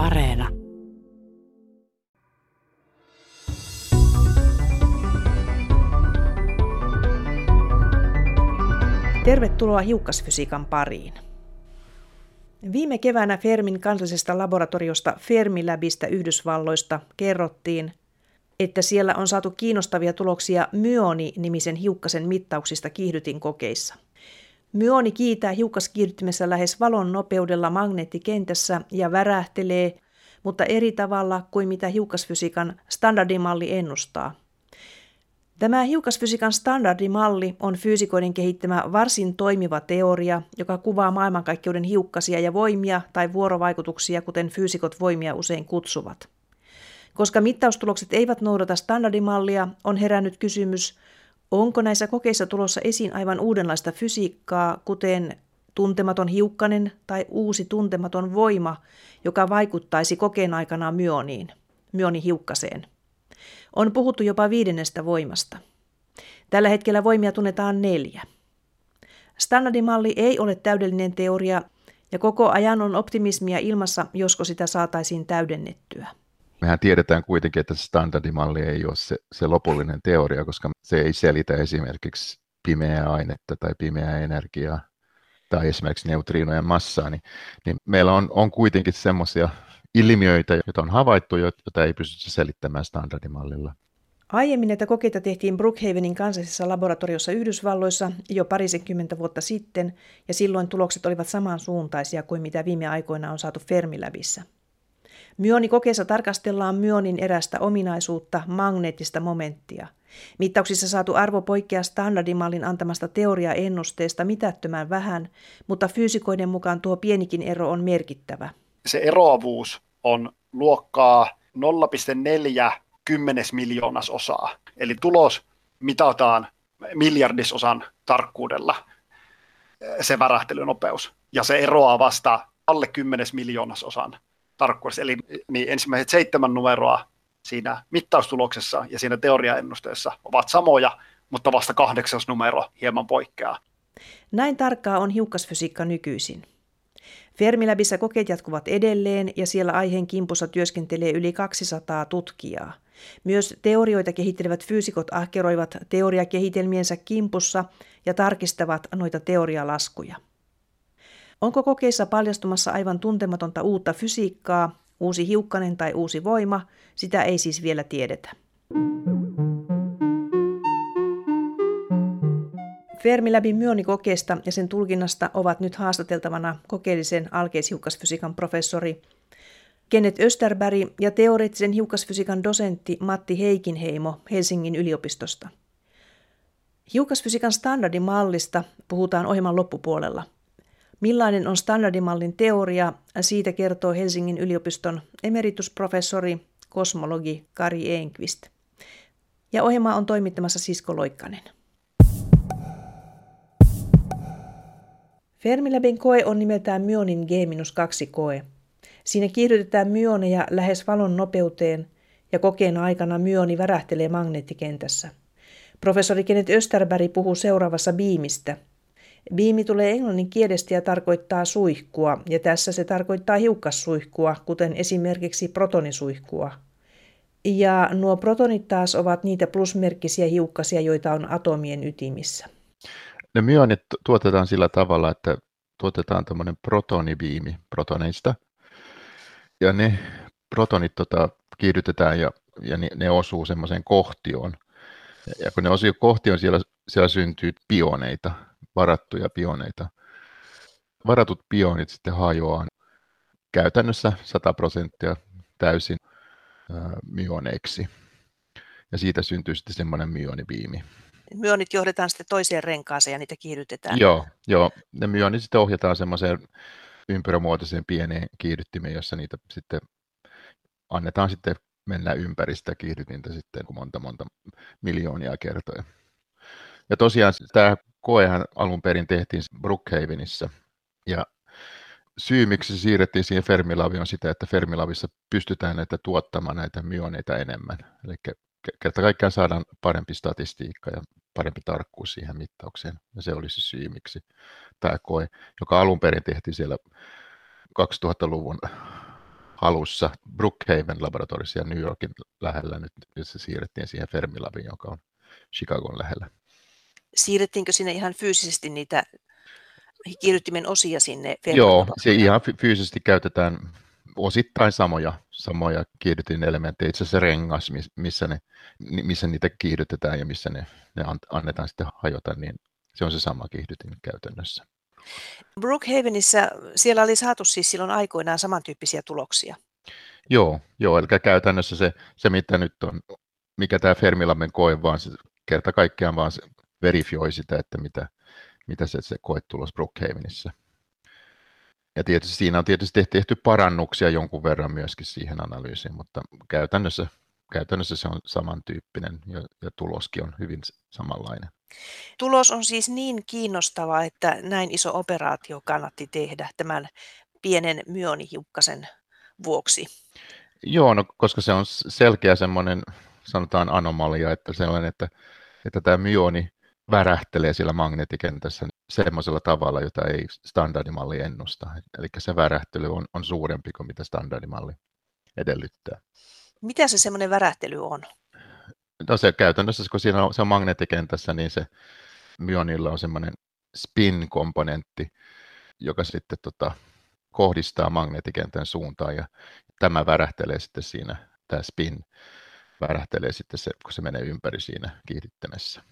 Areena. Tervetuloa hiukkasfysiikan pariin. Viime keväänä Fermin kansallisesta laboratoriosta Fermilabista Yhdysvalloista kerrottiin, että siellä on saatu kiinnostavia tuloksia myoni-nimisen hiukkasen mittauksista kiihdytin kokeissa. Myoni kiitää hiukkaskiihdyttimessä lähes valon nopeudella magneettikentässä ja värähtelee, mutta eri tavalla kuin mitä hiukkasfysiikan standardimalli ennustaa. Tämä hiukkasfysiikan standardimalli on fyysikoiden kehittämä varsin toimiva teoria, joka kuvaa maailmankaikkeuden hiukkasia ja voimia tai vuorovaikutuksia, kuten fyysikot voimia usein kutsuvat. Koska mittaustulokset eivät noudata standardimallia, on herännyt kysymys, onko näissä kokeissa tulossa esiin aivan uudenlaista fysiikkaa, kuten tuntematon hiukkanen tai uusi tuntematon voima, joka vaikuttaisi kokeen aikana myoniin, myonihiukkaseen. On puhuttu jopa viidennestä voimasta. Tällä hetkellä voimia tunnetaan neljä. Standardimalli ei ole täydellinen teoria ja koko ajan on optimismia ilmassa, josko sitä saataisiin täydennettyä. Mehän tiedetään kuitenkin, että se standardimalli ei ole se, se lopullinen teoria, koska se ei selitä esimerkiksi pimeää ainetta tai pimeää energiaa tai esimerkiksi neutriinojen massaa, niin, niin meillä on, on kuitenkin semmoisia ilmiöitä, joita on havaittu, joita ei pystytä selittämään standardimallilla. Aiemmin näitä kokeita tehtiin Brookhavenin kansallisessa laboratoriossa Yhdysvalloissa jo parisenkymmentä vuotta sitten, ja silloin tulokset olivat samansuuntaisia kuin mitä viime aikoina on saatu Fermilabissa. Myonikokeessa tarkastellaan myonin erästä ominaisuutta, magneettista momenttia. Mittauksissa saatu arvo poikkeaa standardimallin antamasta teoriaennusteesta mitättömän vähän, mutta fyysikoiden mukaan tuo pienikin ero on merkittävä. Se eroavuus on luokkaa 0,4 kymmenes miljoonas osaa. Eli tulos mitataan miljardisosan tarkkuudella se värähtelynopeus. Ja se eroaa vasta alle kymmenes miljoonas osan tarkkuudessa. Eli niin ensimmäiset seitsemän numeroa siinä mittaustuloksessa ja siinä teoriaennusteessa ovat samoja, mutta vasta kahdeksas numero hieman poikkeaa. Näin tarkkaa on hiukkasfysiikka nykyisin. Fermilabissa kokeet jatkuvat edelleen ja siellä aiheen kimpussa työskentelee yli 200 tutkijaa. Myös teorioita kehittelevät fyysikot ahkeroivat teoriakehitelmiensä kimpussa ja tarkistavat noita teorialaskuja. Onko kokeissa paljastumassa aivan tuntematonta uutta fysiikkaa, uusi hiukkanen tai uusi voima, sitä ei siis vielä tiedetä. Fermilabin myonikokeesta ja sen tulkinnasta ovat nyt haastateltavana kokeellisen alkeishiukkasfysiikan professori Kenneth Österberg ja teoreettisen hiukkasfysiikan dosentti Matti Heikinheimo Helsingin yliopistosta. Hiukkasfysiikan standardimallista puhutaan ohjelman loppupuolella – Millainen on standardimallin teoria, siitä kertoo Helsingin yliopiston emeritusprofessori, kosmologi Kari Enqvist. Ja ohjelma on toimittamassa Sisko Loikkanen. Fermilabin koe on nimeltään Myonin G-2 koe. Siinä kiihdytetään myoneja lähes valon nopeuteen ja kokeen aikana myoni värähtelee magneettikentässä. Professori Kenneth Österberg puhuu seuraavassa biimistä – Biimi tulee englannin kielestä ja tarkoittaa suihkua, ja tässä se tarkoittaa hiukkassuihkua, kuten esimerkiksi protonisuihkua. Ja nuo protonit taas ovat niitä plusmerkkisiä hiukkasia, joita on atomien ytimissä. Ne myonit tuotetaan sillä tavalla, että tuotetaan tämmöinen protonibiimi protoneista, ja ne protonit tota, kiihdytetään ja, ja ne, ne osuu semmoiseen kohtioon. Ja kun ne osuu kohtioon, siellä, siellä syntyy pioneita, varattuja pioneita. Varatut pionit sitten hajoaa käytännössä 100 prosenttia täysin myoneiksi. Ja siitä syntyy sitten semmoinen myonibiimi. Myonit johdetaan sitten toiseen renkaaseen ja niitä kiihdytetään. Joo, joo. ne myonit sitten ohjataan semmoiseen ympyrämuotoiseen pieneen kiihdyttimeen, jossa niitä sitten annetaan sitten mennä ympäri sitä kiihdytintä sitten monta monta miljoonia kertoja. Ja tosiaan tämä koehan alun perin tehtiin Brookhavenissa. Ja syy, miksi se siirrettiin siihen Fermilaviin, on sitä, että Fermilavissa pystytään näitä tuottamaan näitä myoneita enemmän. Eli kerta kaikkiaan saadaan parempi statistiikka ja parempi tarkkuus siihen mittaukseen. Ja se olisi syy, miksi tämä koe, joka alun perin tehtiin siellä 2000-luvun halussa Brookhaven laboratoriossa ja New Yorkin lähellä nyt, se siirrettiin siihen Fermilabiin, joka on Chicagon lähellä. Siirrettiinkö sinne ihan fyysisesti niitä kiihdyttimen osia sinne Joo, se ihan fyysisesti käytetään osittain samoja, samoja kiihdytin elementtejä. Itse asiassa rengas, missä, ne, missä niitä kiihdytetään ja missä ne, ne annetaan sitten hajota, niin se on se sama kiihdytin käytännössä. Brookhavenissa siellä oli saatu siis silloin aikoinaan samantyyppisiä tuloksia. Joo, joo eli käytännössä se, se mitä nyt on, mikä tämä Fermilammen koe, vaan se kerta kaikkiaan vaan se verifioi sitä, että mitä, mitä se, se koetulos Brookhavenissa. Ja tietysti siinä on tietysti tehty parannuksia jonkun verran myöskin siihen analyysiin, mutta käytännössä, käytännössä se on samantyyppinen ja, ja tuloskin on hyvin samanlainen. Tulos on siis niin kiinnostava, että näin iso operaatio kannatti tehdä tämän pienen myonihiukkasen vuoksi. Joo, no, koska se on selkeä semmoinen, sanotaan anomalia, että sellainen, että, että tämä myoni värähtelee siellä magneettikentässä semmoisella tavalla, jota ei standardimalli ennusta. Eli se värähtely on, on suurempi kuin mitä standardimalli edellyttää. Mitä se semmoinen värähtely on? No se käytännössä, kun siinä on, se on magneettikentässä, niin se myonilla on semmoinen spin-komponentti, joka sitten tota, kohdistaa magneettikentän suuntaan ja tämä värähtelee sitten siinä, tämä spin värähtelee sitten se, kun se menee ympäri siinä kiihdyttämässä.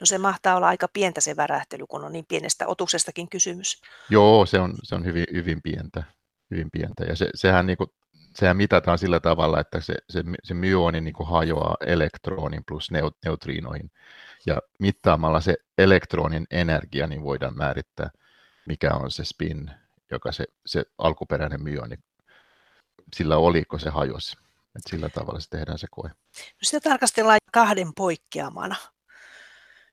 No se mahtaa olla aika pientä se värähtely, kun on niin pienestä otuksestakin kysymys. Joo, se on, se on hyvin, hyvin pientä. Hyvin pientä. Ja se, sehän, niin kuin, sehän mitataan sillä tavalla, että se, se, se myoni niin kuin hajoaa elektronin plus neutriinoihin. Ja mittaamalla se elektronin energia, niin voidaan määrittää, mikä on se spin, joka se, se alkuperäinen myoni, sillä oliko se hajosi. Et sillä tavalla se tehdään se koe. No sitä tarkastellaan kahden poikkeamana.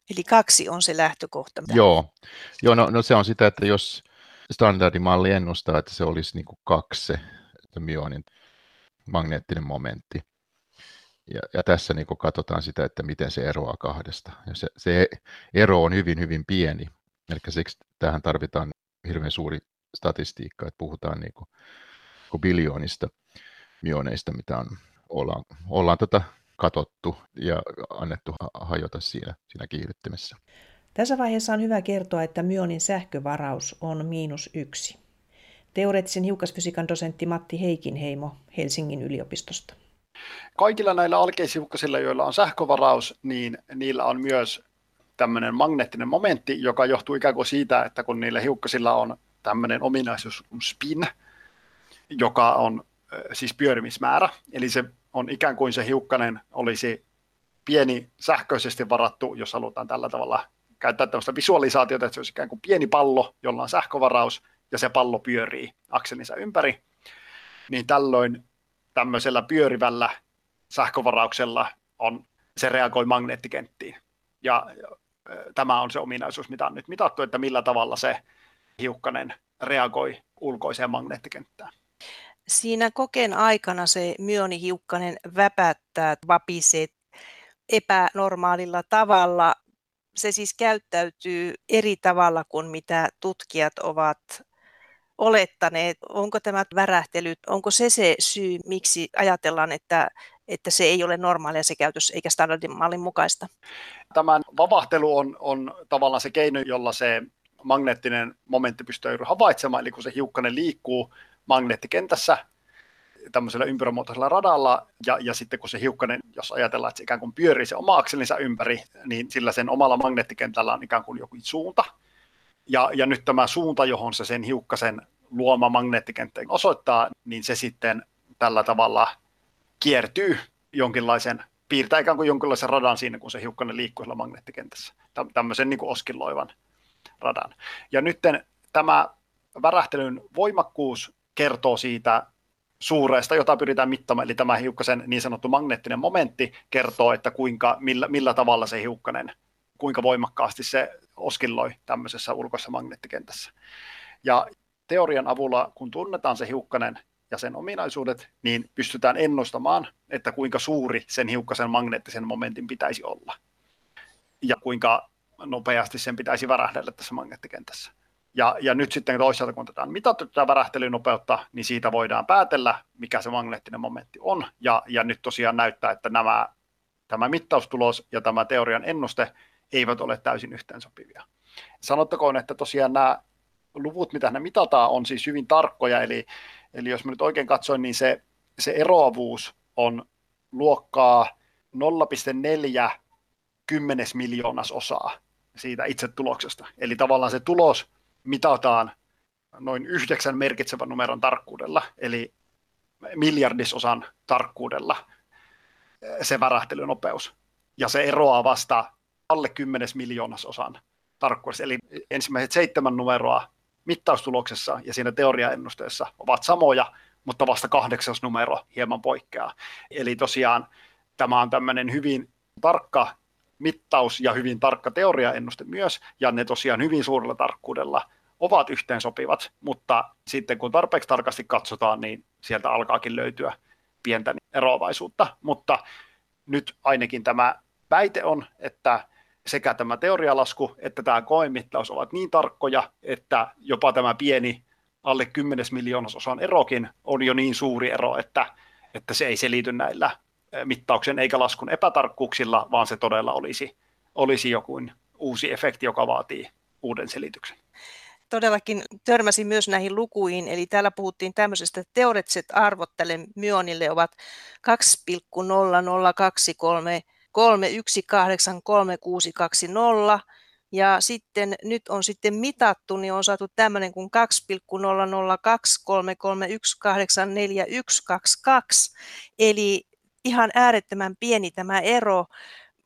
Eli kaksi on se lähtökohta. Joo, Joo no, no se on sitä, että jos standardimalli ennustaa, että se olisi niin kuin kaksi se myonin magneettinen momentti. Ja, ja tässä niin katsotaan sitä, että miten se eroaa kahdesta. Ja se, se ero on hyvin, hyvin pieni. Eli siksi tähän tarvitaan hirveän suuri statistiikka, että puhutaan niin kuin, kuin biljoonista myoneista, mitä on, ollaan, ollaan tota katottu ja annettu hajota siinä, siinä kiihdyttimessä. Tässä vaiheessa on hyvä kertoa, että myonin sähkövaraus on miinus yksi. Teoreettisen hiukkasfysiikan dosentti Matti Heikinheimo Helsingin yliopistosta. Kaikilla näillä alkeishiukkasilla, joilla on sähkövaraus, niin niillä on myös tämmöinen magneettinen momentti, joka johtuu ikään kuin siitä, että kun niillä hiukkasilla on tämmöinen ominaisuus kuin spin, joka on siis pyörimismäärä, eli se on ikään kuin se hiukkanen olisi pieni sähköisesti varattu, jos halutaan tällä tavalla käyttää tällaista visualisaatiota, että se olisi ikään kuin pieni pallo, jolla on sähkövaraus, ja se pallo pyörii akselinsa ympäri, niin tällöin tämmöisellä pyörivällä sähkövarauksella on, se reagoi magneettikenttiin. Ja tämä on se ominaisuus, mitä on nyt mitattu, että millä tavalla se hiukkanen reagoi ulkoiseen magneettikenttään. Siinä kokeen aikana se myonihiukkanen väpättää, vapisee epänormaalilla tavalla. Se siis käyttäytyy eri tavalla kuin mitä tutkijat ovat olettaneet. Onko tämä värähtely, onko se se syy, miksi ajatellaan, että, että se ei ole normaalia se käytös eikä standardimallin mukaista? Tämän vavahtelu on, on tavallaan se keino, jolla se magneettinen momentti pystyy havaitsemaan, eli kun se hiukkanen liikkuu magneettikentässä tämmöisellä ympyrämuotoisella radalla, ja, ja sitten kun se hiukkanen, jos ajatellaan, että se ikään kuin pyörii se oma akselinsa ympäri, niin sillä sen omalla magneettikentällä on ikään kuin joku suunta. Ja, ja nyt tämä suunta, johon se sen hiukkasen luoma magneettikenttä osoittaa, niin se sitten tällä tavalla kiertyy jonkinlaisen, piirtää ikään kuin jonkinlaisen radan siinä, kun se hiukkanen liikkuu sillä magneettikentässä. Tämmöisen niin kuin oskilloivan radan. Ja nyt tämä värähtelyn voimakkuus kertoo siitä suureesta, jota pyritään mittaamaan, eli tämä hiukkasen niin sanottu magneettinen momentti kertoo, että kuinka, millä, millä tavalla se hiukkanen, kuinka voimakkaasti se oskilloi tämmöisessä ulkoisessa magneettikentässä. Ja teorian avulla, kun tunnetaan se hiukkanen ja sen ominaisuudet, niin pystytään ennustamaan, että kuinka suuri sen hiukkasen magneettisen momentin pitäisi olla. Ja kuinka nopeasti sen pitäisi värähdellä tässä magneettikentässä. Ja, ja nyt sitten toisaalta, kun otetaan mitattu tätä värähtelynopeutta, niin siitä voidaan päätellä, mikä se magneettinen momentti on. Ja, ja nyt tosiaan näyttää, että nämä, tämä mittaustulos ja tämä teorian ennuste eivät ole täysin yhteensopivia. Sanottakoon, että tosiaan nämä luvut, mitä ne mitataan, on siis hyvin tarkkoja, eli, eli jos mä nyt oikein katsoin, niin se, se eroavuus on luokkaa 0,4 kymmenes miljoonas osaa siitä itse tuloksesta. Eli tavallaan se tulos mitataan noin yhdeksän merkitsevän numeron tarkkuudella, eli miljardisosan tarkkuudella se värähtelynopeus. Ja se eroaa vasta alle kymmenes miljoonasosan tarkkuudessa. Eli ensimmäiset seitsemän numeroa mittaustuloksessa ja siinä teoriaennusteessa ovat samoja, mutta vasta kahdeksas numero hieman poikkeaa. Eli tosiaan tämä on tämmöinen hyvin tarkka mittaus ja hyvin tarkka teoriaennuste myös, ja ne tosiaan hyvin suurella tarkkuudella ovat yhteensopivat, mutta sitten kun tarpeeksi tarkasti katsotaan, niin sieltä alkaakin löytyä pientä eroavaisuutta, mutta nyt ainakin tämä väite on, että sekä tämä teorialasku että tämä koemittaus ovat niin tarkkoja, että jopa tämä pieni alle 10 miljoonasosan erokin on jo niin suuri ero, että, että se ei selity näillä mittauksen eikä laskun epätarkkuuksilla, vaan se todella olisi, olisi joku uusi efekti, joka vaatii uuden selityksen. Todellakin törmäsin myös näihin lukuihin, eli täällä puhuttiin tämmöisestä, että teoreettiset arvot tälle myonille ovat 2,0023 3183620 ja sitten nyt on sitten mitattu, niin on saatu tämmöinen kuin 2,00233184122, eli ihan äärettömän pieni tämä ero.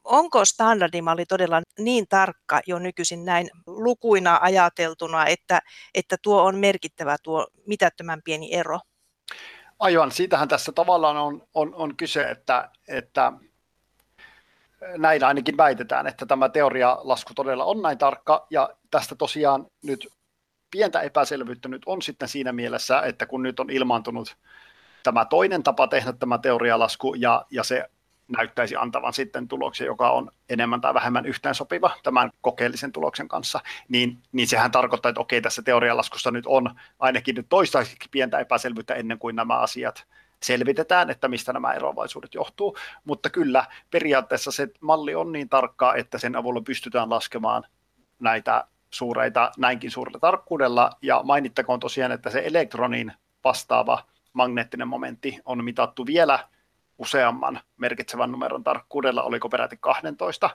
Onko standardimalli todella niin tarkka jo nykyisin näin lukuina ajateltuna, että, että tuo on merkittävä tuo mitättömän pieni ero? Aivan, siitähän tässä tavallaan on, on, on kyse, että, että näin ainakin väitetään, että tämä teorialasku todella on näin tarkka, ja tästä tosiaan nyt pientä epäselvyyttä nyt on sitten siinä mielessä, että kun nyt on ilmaantunut tämä toinen tapa tehdä tämä teorialasku, ja, ja se näyttäisi antavan sitten tuloksen, joka on enemmän tai vähemmän yhteensopiva tämän kokeellisen tuloksen kanssa, niin, niin sehän tarkoittaa, että okei, tässä teorialaskussa nyt on ainakin nyt toistaiseksi pientä epäselvyyttä ennen kuin nämä asiat selvitetään, että mistä nämä eroavaisuudet johtuu, mutta kyllä periaatteessa se malli on niin tarkkaa, että sen avulla pystytään laskemaan näitä suureita näinkin suurella tarkkuudella, ja mainittakoon tosiaan, että se elektronin vastaava magneettinen momentti on mitattu vielä useamman merkitsevän numeron tarkkuudella, oliko peräti 12,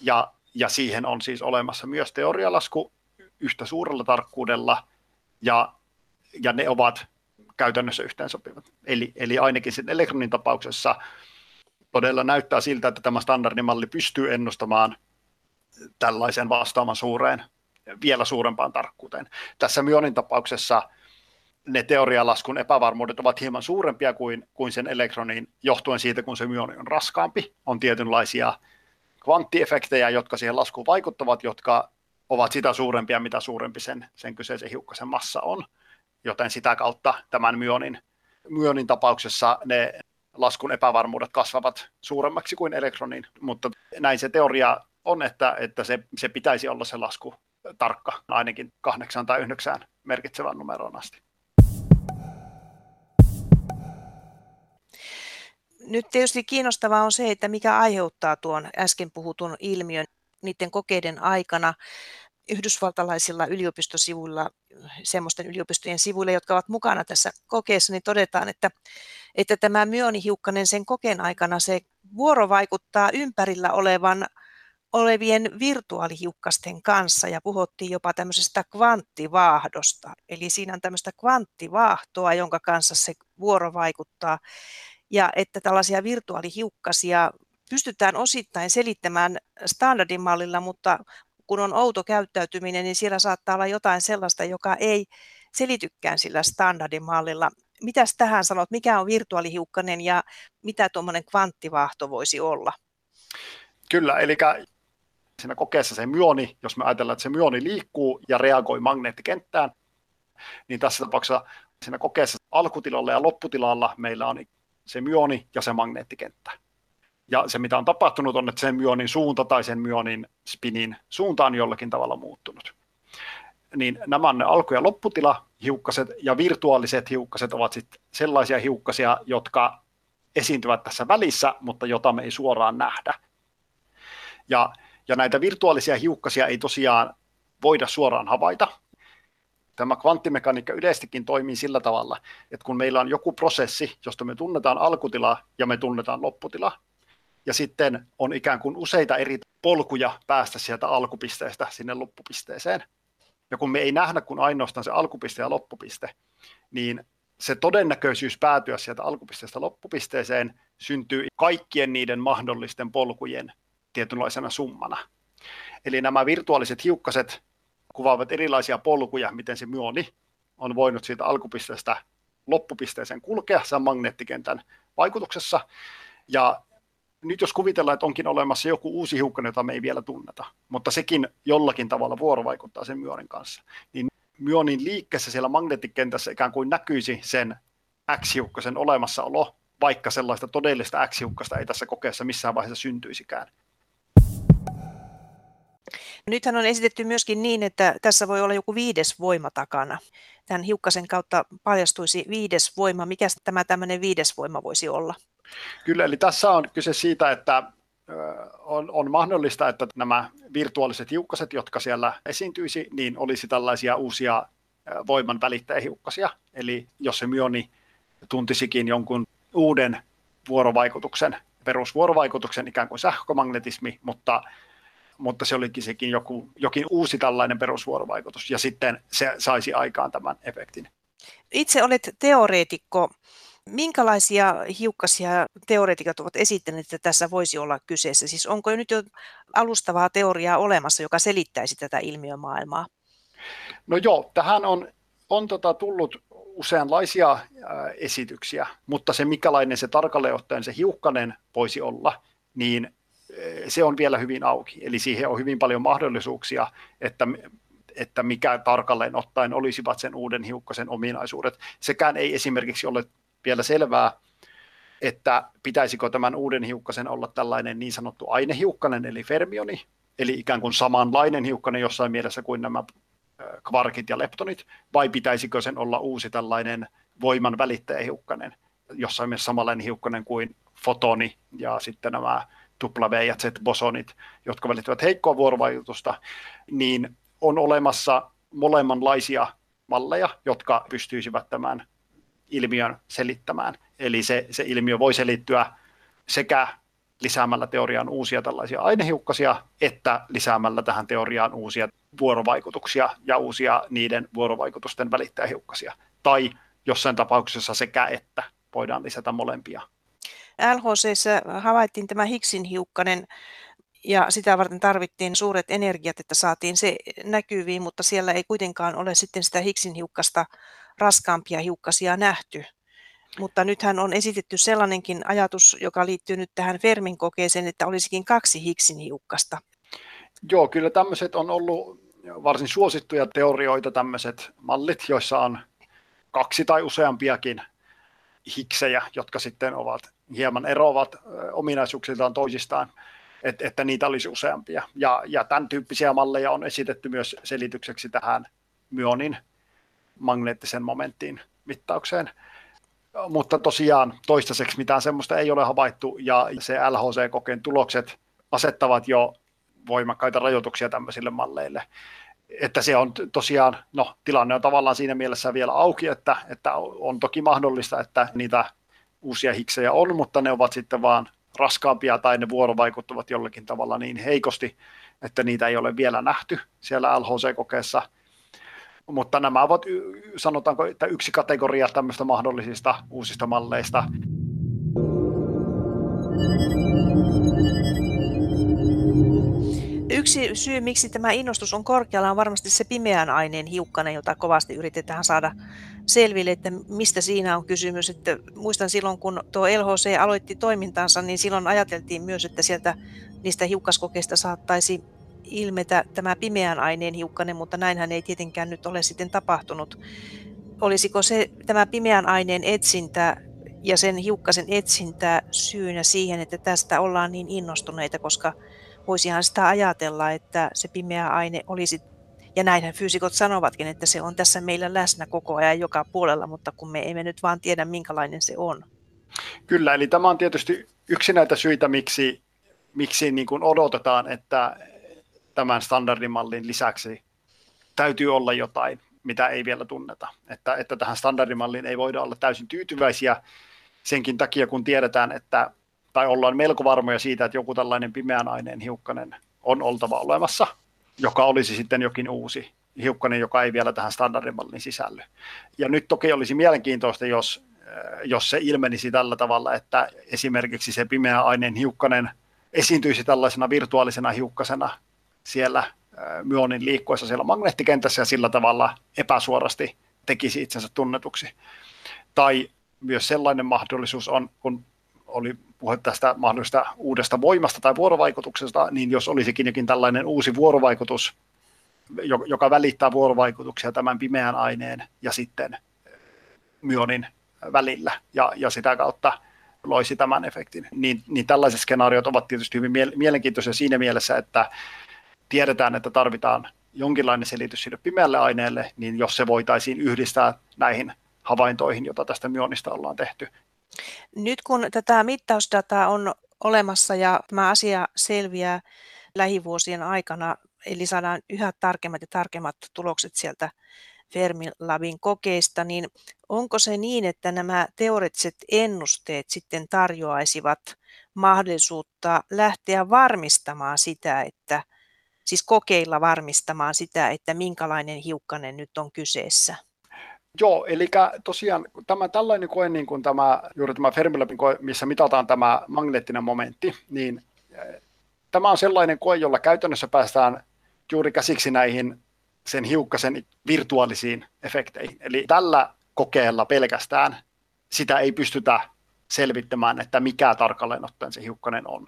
ja, ja siihen on siis olemassa myös teorialasku yhtä suurella tarkkuudella, ja, ja ne ovat käytännössä yhteensopivat. Eli, eli ainakin sen elektronin tapauksessa todella näyttää siltä, että tämä standardimalli pystyy ennustamaan tällaisen vastaavan suureen, vielä suurempaan tarkkuuteen. Tässä myonin tapauksessa ne teorialaskun epävarmuudet ovat hieman suurempia kuin, kuin sen elektronin, johtuen siitä, kun se myoni on raskaampi. On tietynlaisia kvanttiefektejä, jotka siihen laskuun vaikuttavat, jotka ovat sitä suurempia, mitä suurempi sen, sen kyseisen hiukkasen massa on joten sitä kautta tämän myonin, myonin tapauksessa ne laskun epävarmuudet kasvavat suuremmaksi kuin elektronin, mutta näin se teoria on, että, että se, se pitäisi olla se lasku tarkka, ainakin kahdeksan tai yhdeksään merkitsevän numeroon asti. Nyt tietysti kiinnostavaa on se, että mikä aiheuttaa tuon äsken puhutun ilmiön niiden kokeiden aikana yhdysvaltalaisilla yliopistosivuilla, semmoisten yliopistojen sivuilla, jotka ovat mukana tässä kokeessa, niin todetaan, että, että tämä myonihiukkanen sen kokeen aikana se vuoro vaikuttaa ympärillä olevan olevien virtuaalihiukkasten kanssa ja puhuttiin jopa tämmöisestä kvanttivaahdosta. Eli siinä on tämmöistä kvanttivaahtoa, jonka kanssa se vuoro vaikuttaa. Ja että tällaisia virtuaalihiukkasia pystytään osittain selittämään standardimallilla, mutta kun on outo käyttäytyminen, niin siellä saattaa olla jotain sellaista, joka ei selitykään sillä standardimallilla. Mitäs tähän sanot, mikä on virtuaalihiukkanen ja mitä tuommoinen kvanttivahto voisi olla? Kyllä, eli siinä kokeessa se myoni, jos me ajatellaan, että se myoni liikkuu ja reagoi magneettikenttään, niin tässä tapauksessa siinä kokeessa alkutilalla ja lopputilalla meillä on se myoni ja se magneettikenttä. Ja se, mitä on tapahtunut, on, että sen myonin suunta tai sen myonin spinin suunta on jollakin tavalla muuttunut. niin nämä on ne alku- ja lopputila hiukkaset, ja virtuaaliset hiukkaset ovat sitten sellaisia hiukkasia, jotka esiintyvät tässä välissä, mutta jota me ei suoraan nähdä. Ja, ja näitä virtuaalisia hiukkasia ei tosiaan voida suoraan havaita. Tämä kvanttimekaniikka yleistikin toimii sillä tavalla, että kun meillä on joku prosessi, josta me tunnetaan alkutila ja me tunnetaan lopputila, ja sitten on ikään kuin useita eri polkuja päästä sieltä alkupisteestä sinne loppupisteeseen. Ja kun me ei nähdä kuin ainoastaan se alkupiste ja loppupiste, niin se todennäköisyys päätyä sieltä alkupisteestä loppupisteeseen syntyy kaikkien niiden mahdollisten polkujen tietynlaisena summana. Eli nämä virtuaaliset hiukkaset kuvaavat erilaisia polkuja, miten se myoni on voinut siitä alkupisteestä loppupisteeseen kulkea sen magneettikentän vaikutuksessa. Ja nyt jos kuvitellaan, että onkin olemassa joku uusi hiukkanen, jota me ei vielä tunneta, mutta sekin jollakin tavalla vuorovaikuttaa sen myonin kanssa, niin myonin liikkeessä siellä magneettikentässä ikään kuin näkyisi sen X-hiukkasen olemassaolo, vaikka sellaista todellista X-hiukkasta ei tässä kokeessa missään vaiheessa syntyisikään. Nythän on esitetty myöskin niin, että tässä voi olla joku viides voima takana. Tämän hiukkasen kautta paljastuisi viides voima. Mikä tämä tämmöinen viides voima voisi olla? Kyllä, eli tässä on kyse siitä, että on, on mahdollista, että nämä virtuaaliset hiukkaset, jotka siellä esiintyisi, niin olisi tällaisia uusia voiman välittäjähiukkasia. Eli jos se myoni tuntisikin jonkun uuden vuorovaikutuksen, perusvuorovaikutuksen, ikään kuin sähkömagnetismi, mutta, mutta se olikin sekin joku, jokin uusi tällainen perusvuorovaikutus, ja sitten se saisi aikaan tämän efektin. Itse olet teoreetikko. Minkälaisia hiukkasia teoreetikot ovat esittäneet, että tässä voisi olla kyseessä? Siis onko jo nyt jo alustavaa teoriaa olemassa, joka selittäisi tätä ilmiömaailmaa? No joo, tähän on, on tota tullut useanlaisia äh, esityksiä, mutta se mikälainen se tarkalleen ottaen se hiukkanen voisi olla, niin se on vielä hyvin auki. Eli siihen on hyvin paljon mahdollisuuksia, että että mikä tarkalleen ottaen olisivat sen uuden hiukkasen ominaisuudet. Sekään ei esimerkiksi ole vielä selvää, että pitäisikö tämän uuden hiukkasen olla tällainen niin sanottu ainehiukkanen, eli fermioni, eli ikään kuin samanlainen hiukkanen jossain mielessä kuin nämä kvarkit ja leptonit, vai pitäisikö sen olla uusi tällainen voiman välittäjähiukkanen, jossain mielessä samanlainen hiukkanen kuin fotoni ja sitten nämä W ja Z-bosonit, jotka välittävät heikkoa vuorovaikutusta, niin on olemassa molemmanlaisia malleja, jotka pystyisivät tämän ilmiön selittämään. Eli se, se ilmiö voi selittyä sekä lisäämällä teoriaan uusia tällaisia ainehiukkasia, että lisäämällä tähän teoriaan uusia vuorovaikutuksia ja uusia niiden vuorovaikutusten välittäjähiukkasia. Tai jossain tapauksessa sekä että voidaan lisätä molempia. LHC havaittiin tämä Higgsin hiukkanen ja sitä varten tarvittiin suuret energiat, että saatiin se näkyviin, mutta siellä ei kuitenkaan ole sitten sitä Higgsin hiukkasta raskaampia hiukkasia nähty. Mutta nythän on esitetty sellainenkin ajatus, joka liittyy nyt tähän Fermin kokeeseen, että olisikin kaksi Higgsin hiukkasta. Joo, kyllä tämmöiset on ollut varsin suosittuja teorioita, tämmöiset mallit, joissa on kaksi tai useampiakin hiksejä, jotka sitten ovat hieman eroavat ominaisuuksiltaan toisistaan, että, että niitä olisi useampia. Ja, ja tämän tyyppisiä malleja on esitetty myös selitykseksi tähän myonin magneettisen momenttiin mittaukseen. Mutta tosiaan toistaiseksi mitään semmoista ei ole havaittu, ja se LHC-kokeen tulokset asettavat jo voimakkaita rajoituksia tämmöisille malleille. Että se on tosiaan, no tilanne on tavallaan siinä mielessä vielä auki, että, että on toki mahdollista, että niitä uusia hiksejä on, mutta ne ovat sitten vaan raskaampia tai ne vuorovaikuttavat jollakin tavalla niin heikosti, että niitä ei ole vielä nähty siellä LHC-kokeessa – mutta nämä ovat, sanotaanko, että yksi kategoria tämmöistä mahdollisista uusista malleista. Yksi syy, miksi tämä innostus on korkealla, on varmasti se pimeän aineen hiukkanen, jota kovasti yritetään saada selville, että mistä siinä on kysymys. Että muistan silloin, kun tuo LHC aloitti toimintansa, niin silloin ajateltiin myös, että sieltä niistä hiukkaskokeista saattaisi ilmetä tämä pimeän aineen hiukkanen, mutta näinhän ei tietenkään nyt ole sitten tapahtunut. Olisiko se tämä pimeän aineen etsintä ja sen hiukkasen etsintä syynä siihen, että tästä ollaan niin innostuneita, koska voisihan sitä ajatella, että se pimeä aine olisi Ja näinhän fyysikot sanovatkin, että se on tässä meillä läsnä koko ajan joka puolella, mutta kun me emme nyt vaan tiedä, minkälainen se on. Kyllä, eli tämä on tietysti yksi näitä syitä, miksi, miksi niin kuin odotetaan, että tämän standardimallin lisäksi täytyy olla jotain, mitä ei vielä tunneta. Että, että tähän standardimalliin ei voida olla täysin tyytyväisiä senkin takia, kun tiedetään, että, tai ollaan melko varmoja siitä, että joku tällainen pimeän aineen hiukkanen on oltava olemassa, joka olisi sitten jokin uusi hiukkanen, joka ei vielä tähän standardimallin sisälly. Ja nyt toki olisi mielenkiintoista, jos, äh, jos se ilmenisi tällä tavalla, että esimerkiksi se pimeä aineen hiukkanen esiintyisi tällaisena virtuaalisena hiukkasena siellä äh, myonin liikkuessa siellä magneettikentässä ja sillä tavalla epäsuorasti tekisi itsensä tunnetuksi. Tai myös sellainen mahdollisuus on, kun oli puhe tästä mahdollisesta uudesta voimasta tai vuorovaikutuksesta, niin jos olisikin jokin tällainen uusi vuorovaikutus, joka välittää vuorovaikutuksia tämän pimeän aineen ja sitten myonin välillä ja, ja sitä kautta loisi tämän efektin, niin, niin tällaiset skenaariot ovat tietysti hyvin mielenkiintoisia siinä mielessä, että tiedetään, että tarvitaan jonkinlainen selitys sille pimeälle aineelle, niin jos se voitaisiin yhdistää näihin havaintoihin, joita tästä myonista ollaan tehty. Nyt kun tätä mittausdataa on olemassa ja tämä asia selviää lähivuosien aikana, eli saadaan yhä tarkemmat ja tarkemmat tulokset sieltä Fermilabin kokeista, niin onko se niin, että nämä teoreettiset ennusteet sitten tarjoaisivat mahdollisuutta lähteä varmistamaan sitä, että siis kokeilla varmistamaan sitä, että minkälainen hiukkanen nyt on kyseessä? Joo, eli tosiaan tämä tällainen koe, niin kuin tämä, juuri tämä Fermilabin koe, missä mitataan tämä magneettinen momentti, niin eh, tämä on sellainen koe, jolla käytännössä päästään juuri käsiksi näihin sen hiukkasen virtuaalisiin efekteihin. Eli tällä kokeella pelkästään sitä ei pystytä selvittämään, että mikä tarkalleen ottaen se hiukkanen on.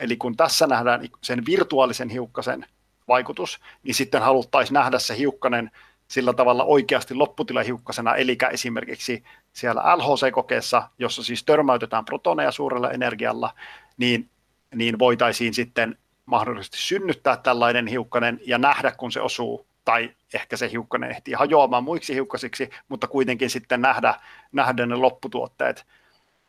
Eli kun tässä nähdään sen virtuaalisen hiukkasen vaikutus, niin sitten haluttaisiin nähdä se hiukkanen sillä tavalla oikeasti lopputilahiukkasena, eli esimerkiksi siellä LHC-kokeessa, jossa siis törmäytetään protoneja suurella energialla, niin, niin voitaisiin sitten mahdollisesti synnyttää tällainen hiukkanen ja nähdä, kun se osuu, tai ehkä se hiukkanen ehtii hajoamaan muiksi hiukkasiksi, mutta kuitenkin sitten nähdä, nähdä ne lopputuotteet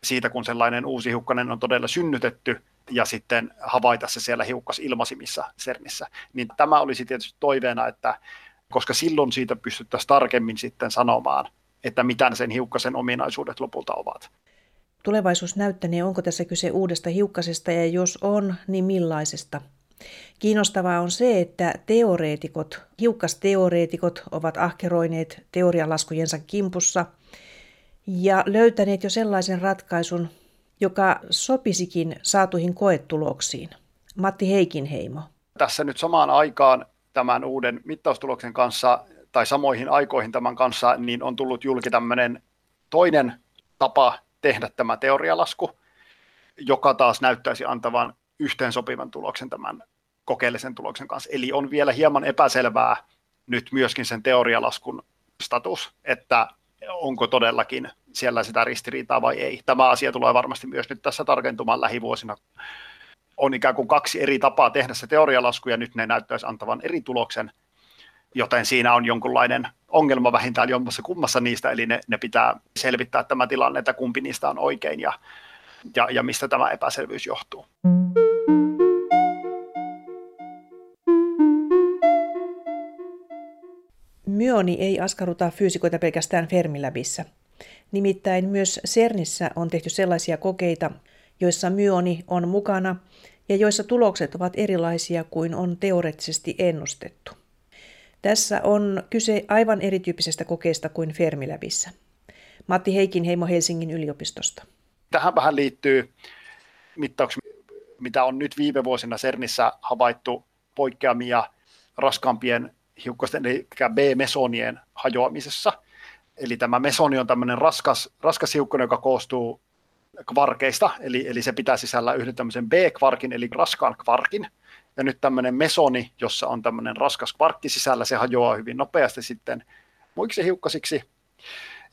siitä, kun sellainen uusi hiukkanen on todella synnytetty, ja sitten havaita se siellä hiukkasilmasimissa CERNissä. Niin tämä olisi tietysti toiveena, että koska silloin siitä pystyttäisiin tarkemmin sitten sanomaan, että mitä sen hiukkasen ominaisuudet lopulta ovat. Tulevaisuus näyttänee, onko tässä kyse uudesta hiukkasesta ja jos on, niin millaisesta. Kiinnostavaa on se, että teoreetikot, hiukkasteoreetikot ovat ahkeroineet teorialaskujensa kimpussa ja löytäneet jo sellaisen ratkaisun, joka sopisikin saatuihin koetuloksiin. Matti Heikinheimo. Tässä nyt samaan aikaan tämän uuden mittaustuloksen kanssa tai samoihin aikoihin tämän kanssa, niin on tullut julki tämmöinen toinen tapa tehdä tämä teorialasku, joka taas näyttäisi antavan yhteensopivan tuloksen tämän kokeellisen tuloksen kanssa. Eli on vielä hieman epäselvää nyt myöskin sen teorialaskun status, että onko todellakin siellä sitä ristiriitaa vai ei. Tämä asia tulee varmasti myös nyt tässä tarkentumaan lähivuosina, on ikään kuin kaksi eri tapaa tehdä se teorialasku, ja nyt ne näyttäisi antavan eri tuloksen, joten siinä on jonkunlainen ongelma vähintään jommassa kummassa niistä, eli ne, ne pitää selvittää tämä tilanne, että kumpi niistä on oikein ja, ja, ja mistä tämä epäselvyys johtuu. Myoni ei askarruta fyysikoita pelkästään Fermilabissa. Nimittäin myös CERNissä on tehty sellaisia kokeita, joissa myoni on mukana ja joissa tulokset ovat erilaisia kuin on teoreettisesti ennustettu. Tässä on kyse aivan erityyppisestä kokeesta kuin Fermilabissa. Matti Heikinheimo Helsingin yliopistosta. Tähän vähän liittyy mittauksia, mitä on nyt viime vuosina CERNissä havaittu poikkeamia raskaampien hiukkasten, eli B-mesonien hajoamisessa. Eli tämä mesoni on tämmöinen raskas, raskas hiukkanen, joka koostuu kvarkeista, eli, eli se pitää sisällä yhden tämmöisen B-kvarkin, eli raskaan kvarkin, ja nyt tämmöinen mesoni, jossa on tämmöinen raskas kvarkki sisällä, se hajoaa hyvin nopeasti sitten muiksi hiukkasiksi.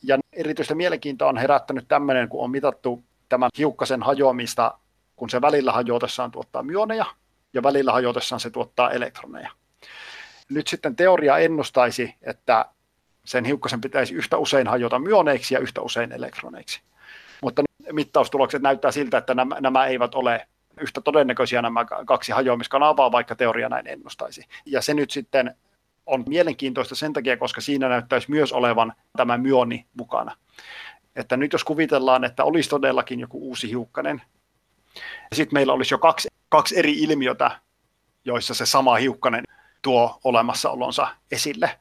Ja erityistä mielenkiintoa on herättänyt tämmöinen, kun on mitattu tämän hiukkasen hajoamista, kun se välillä hajoutessaan tuottaa myoneja, ja välillä hajoutessaan se tuottaa elektroneja. Nyt sitten teoria ennustaisi, että sen hiukkasen pitäisi yhtä usein hajota myoneiksi ja yhtä usein elektroneiksi. Mutta mittaustulokset näyttää siltä, että nämä, nämä eivät ole yhtä todennäköisiä nämä kaksi hajoamiskanavaa, vaikka teoria näin ennustaisi. Ja se nyt sitten on mielenkiintoista sen takia, koska siinä näyttäisi myös olevan tämä myoni mukana. Että nyt jos kuvitellaan, että olisi todellakin joku uusi hiukkanen, sitten meillä olisi jo kaksi, kaksi eri ilmiötä, joissa se sama hiukkanen tuo olemassaolonsa esille.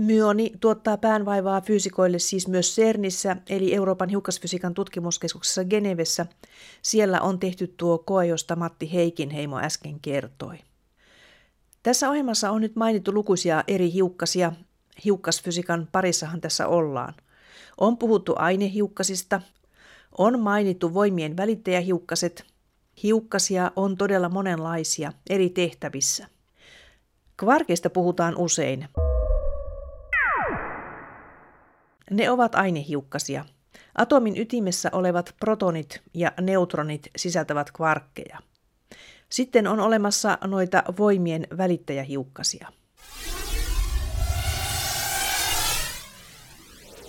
Myoni tuottaa päänvaivaa fyysikoille siis myös CERNissä, eli Euroopan hiukkasfysiikan tutkimuskeskuksessa Genevessä. Siellä on tehty tuo koe, josta Matti Heikinheimo äsken kertoi. Tässä ohjelmassa on nyt mainittu lukuisia eri hiukkasia. Hiukkasfysiikan parissahan tässä ollaan. On puhuttu ainehiukkasista, on mainittu voimien välittäjähiukkaset. Hiukkasia on todella monenlaisia eri tehtävissä. Kvarkeista puhutaan usein. Ne ovat ainehiukkasia. Atomin ytimessä olevat protonit ja neutronit sisältävät kvarkkeja. Sitten on olemassa noita voimien välittäjähiukkasia.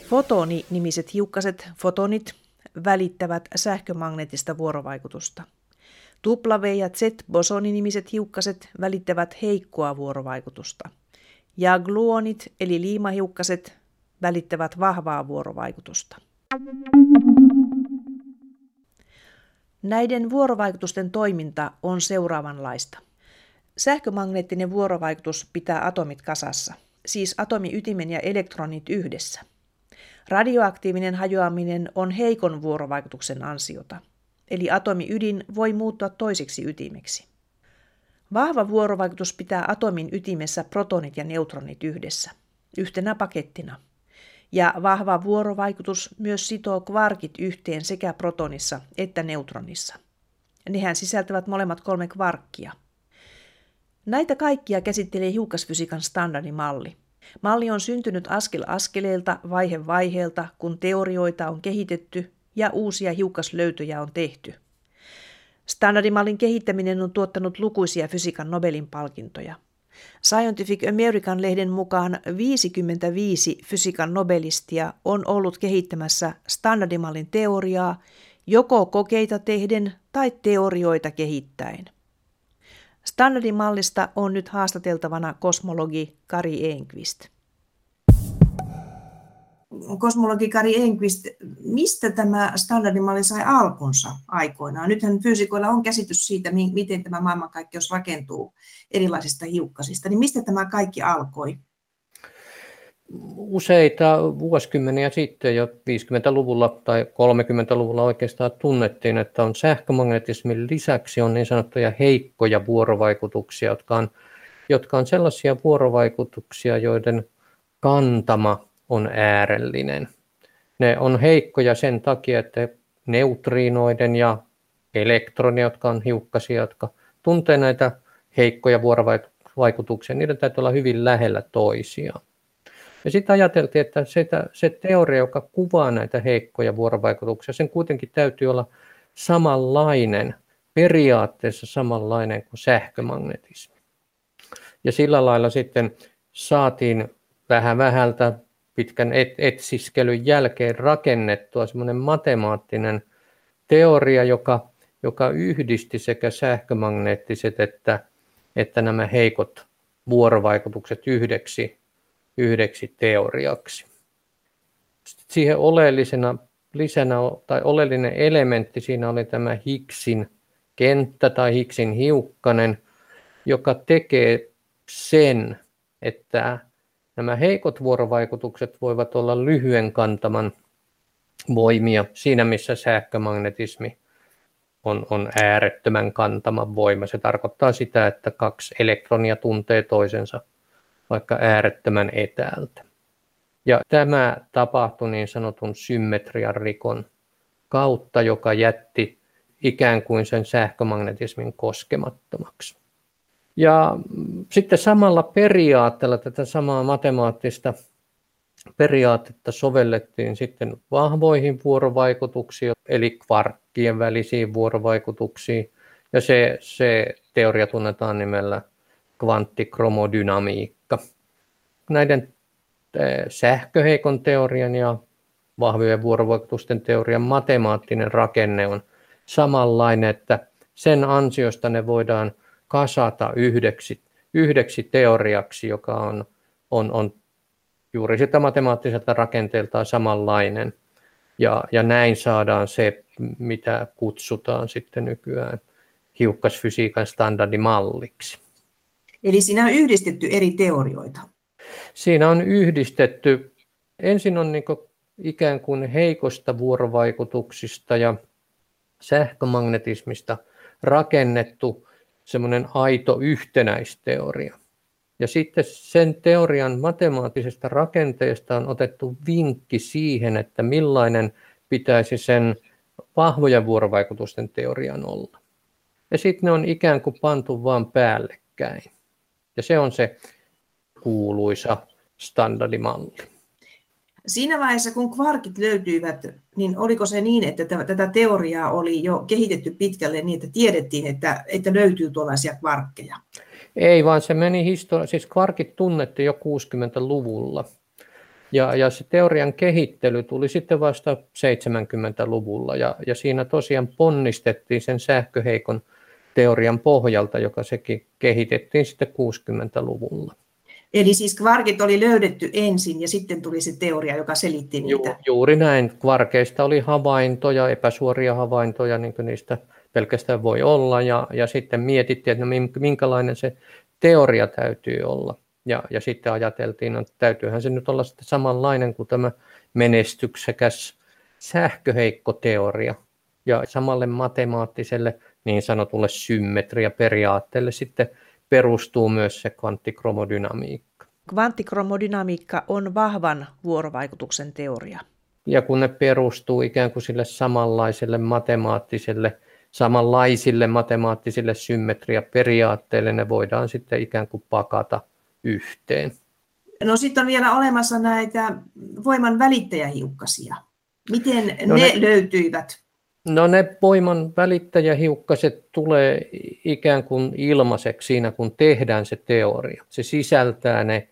Fotoni-nimiset hiukkaset, fotonit, välittävät sähkömagneettista vuorovaikutusta. W- ja Z-bosoni-nimiset hiukkaset välittävät heikkoa vuorovaikutusta. Ja gluonit eli liimahiukkaset välittävät vahvaa vuorovaikutusta. Näiden vuorovaikutusten toiminta on seuraavanlaista. Sähkömagneettinen vuorovaikutus pitää atomit kasassa, siis atomiytimen ja elektronit yhdessä. Radioaktiivinen hajoaminen on heikon vuorovaikutuksen ansiota, eli atomiydin voi muuttua toiseksi ytimeksi. Vahva vuorovaikutus pitää atomin ytimessä protonit ja neutronit yhdessä, yhtenä pakettina – ja vahva vuorovaikutus myös sitoo kvarkit yhteen sekä protonissa että neutronissa. Nehän sisältävät molemmat kolme kvarkkia. Näitä kaikkia käsittelee hiukkasfysiikan standardimalli. Malli on syntynyt askel askeleelta, vaihe vaiheelta, kun teorioita on kehitetty ja uusia hiukkaslöytöjä on tehty. Standardimallin kehittäminen on tuottanut lukuisia fysiikan Nobelin palkintoja – Scientific American-lehden mukaan 55 fysiikan nobelistia on ollut kehittämässä standardimallin teoriaa joko kokeita tehden tai teorioita kehittäen. Standardimallista on nyt haastateltavana kosmologi Kari Enqvist kosmologi Kari Enqvist, mistä tämä standardimalli sai alkunsa aikoinaan? Nythän fyysikoilla on käsitys siitä, miten tämä maailmankaikkeus rakentuu erilaisista hiukkasista. Niin mistä tämä kaikki alkoi? Useita vuosikymmeniä sitten, jo 50-luvulla tai 30-luvulla oikeastaan tunnettiin, että on sähkömagnetismin lisäksi on niin sanottuja heikkoja vuorovaikutuksia, jotka on, jotka on sellaisia vuorovaikutuksia, joiden kantama on äärellinen. Ne on heikkoja sen takia, että neutriinoiden ja elektronia, jotka on hiukkasia, jotka tuntee näitä heikkoja vuorovaikutuksia, niiden täytyy olla hyvin lähellä toisiaan. Ja sitten ajateltiin, että se, se teoria, joka kuvaa näitä heikkoja vuorovaikutuksia, sen kuitenkin täytyy olla samanlainen, periaatteessa samanlainen kuin sähkömagnetismi. Ja sillä lailla sitten saatiin vähän vähältä pitkän et, etsiskelyn jälkeen rakennettua semmoinen matemaattinen teoria, joka, joka yhdisti sekä sähkömagneettiset että, että nämä heikot vuorovaikutukset yhdeksi, yhdeksi teoriaksi. Sitten siihen oleellisena lisänä tai oleellinen elementti siinä oli tämä Higgsin kenttä tai Higgsin hiukkanen, joka tekee sen, että Nämä heikot vuorovaikutukset voivat olla lyhyen kantaman voimia siinä, missä sähkömagnetismi on, on äärettömän kantaman voima. Se tarkoittaa sitä, että kaksi elektronia tuntee toisensa vaikka äärettömän etäältä. Ja tämä tapahtui niin sanotun symmetrian rikon kautta, joka jätti ikään kuin sen sähkömagnetismin koskemattomaksi. Ja sitten samalla periaatteella tätä samaa matemaattista periaatetta sovellettiin sitten vahvoihin vuorovaikutuksiin, eli kvarkkien välisiin vuorovaikutuksiin. Ja se, se teoria tunnetaan nimellä kvanttikromodynamiikka. Näiden sähköheikon teorian ja vahvojen vuorovaikutusten teorian matemaattinen rakenne on samanlainen, että sen ansiosta ne voidaan kasata yhdeksi, yhdeksi teoriaksi, joka on, on, on juuri sitä matemaattiselta rakenteeltaan samanlainen. Ja, ja näin saadaan se, mitä kutsutaan sitten nykyään hiukkasfysiikan standardimalliksi. Eli siinä on yhdistetty eri teorioita. Siinä on yhdistetty, ensin on niin ikään kuin heikosta vuorovaikutuksista ja sähkömagnetismista rakennettu semmoinen aito yhtenäisteoria. Ja sitten sen teorian matemaattisesta rakenteesta on otettu vinkki siihen, että millainen pitäisi sen vahvojen vuorovaikutusten teorian olla. Ja sitten ne on ikään kuin pantu vaan päällekkäin. Ja se on se kuuluisa standardimalli. Siinä vaiheessa, kun kvarkit löytyivät, niin oliko se niin, että tätä teoriaa oli jo kehitetty pitkälle niin, että tiedettiin, että, että löytyy tuollaisia kvarkkeja? Ei, vaan se meni historia. Siis kvarkit tunnettiin jo 60-luvulla. Ja, ja se teorian kehittely tuli sitten vasta 70-luvulla. Ja, ja siinä tosiaan ponnistettiin sen sähköheikon teorian pohjalta, joka sekin kehitettiin sitten 60-luvulla. Eli siis kvarkit oli löydetty ensin ja sitten tuli se teoria, joka selitti niitä. Ju, juuri näin. Kvarkeista oli havaintoja, epäsuoria havaintoja, niin kuin niistä pelkästään voi olla. Ja, ja sitten mietittiin, että no minkälainen se teoria täytyy olla. Ja, ja sitten ajateltiin, että no, täytyyhän se nyt olla sitten samanlainen kuin tämä menestyksekäs sähköheikkoteoria. Ja samalle matemaattiselle niin sanotulle symmetriaperiaatteelle sitten perustuu myös se kvanttikromodynamiikka. Kvanttikromodynamiikka on vahvan vuorovaikutuksen teoria. Ja kun ne perustuu ikään kuin sille samanlaiselle matemaattiselle, samanlaisille matemaattisille symmetriaperiaatteille, ne voidaan sitten ikään kuin pakata yhteen. No sitten on vielä olemassa näitä voiman välittäjähiukkasia. Miten no ne, ne löytyivät? No ne voiman välittäjähiukkaset tulee ikään kuin ilmaiseksi siinä, kun tehdään se teoria. Se sisältää ne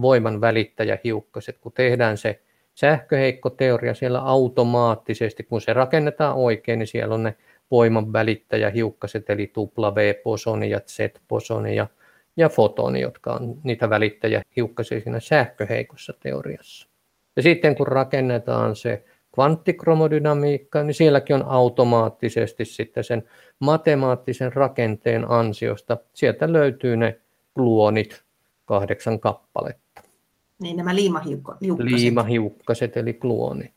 voiman välittäjähiukkaset. Kun tehdään se sähköheikkoteoria siellä automaattisesti, kun se rakennetaan oikein, niin siellä on ne voiman välittäjähiukkaset, eli W-posoni ja Z-posoni ja, ja fotoni, jotka on niitä välittäjähiukkasia siinä sähköheikossa teoriassa. Ja sitten kun rakennetaan se kvanttikromodynamiikka, niin sielläkin on automaattisesti sitten sen matemaattisen rakenteen ansiosta. Sieltä löytyy ne gluonit, kahdeksan kappaletta. Niin nämä liimahiukkaset. Liimahiukkaset eli gluonit.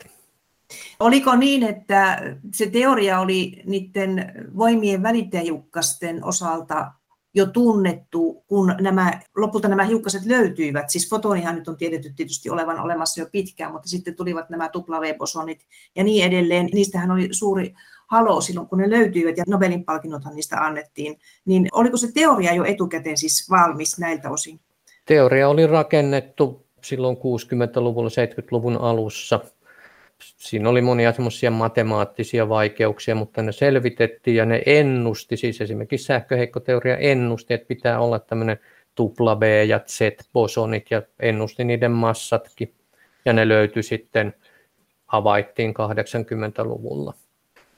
Oliko niin, että se teoria oli niiden voimien välittäjähiukkasten osalta jo tunnettu, kun nämä, lopulta nämä hiukkaset löytyivät. Siis fotonihan nyt on tiedetty tietysti olevan olemassa jo pitkään, mutta sitten tulivat nämä tuplaveeposonit ja niin edelleen. Niistähän oli suuri halo silloin, kun ne löytyivät ja Nobelin palkinnothan niistä annettiin. Niin oliko se teoria jo etukäteen siis valmis näiltä osin? Teoria oli rakennettu silloin 60-luvulla, 70-luvun alussa – siinä oli monia semmoisia matemaattisia vaikeuksia, mutta ne selvitettiin ja ne ennusti, siis esimerkiksi sähköheikkoteoria ennusti, että pitää olla tämmöinen tupla B ja Z-bosonit ja ennusti niiden massatkin. Ja ne löytyi sitten, havaittiin 80-luvulla.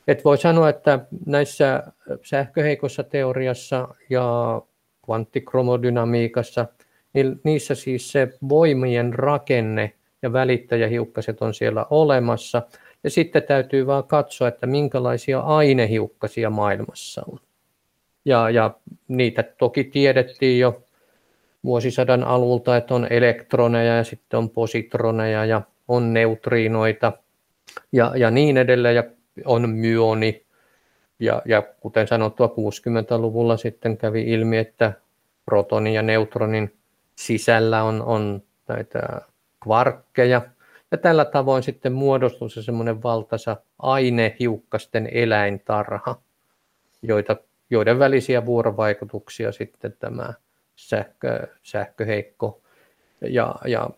Et voi sanoa, että näissä sähköheikossa teoriassa ja kvanttikromodynamiikassa, niin niissä siis se voimien rakenne – ja välittäjähiukkaset on siellä olemassa. Ja sitten täytyy vaan katsoa, että minkälaisia ainehiukkasia maailmassa on. Ja, ja niitä toki tiedettiin jo vuosisadan alulta, että on elektroneja ja sitten on positroneja ja on neutriinoita ja, ja niin edelleen ja on myoni. Ja, ja kuten sanottua, 60-luvulla sitten kävi ilmi, että protonin ja neutronin sisällä on, on näitä kvarkkeja. Ja tällä tavoin sitten muodostuu se semmoinen valtaisa ainehiukkasten eläintarha, joita, joiden välisiä vuorovaikutuksia sitten tämä sähkö, sähköheikko ja, ja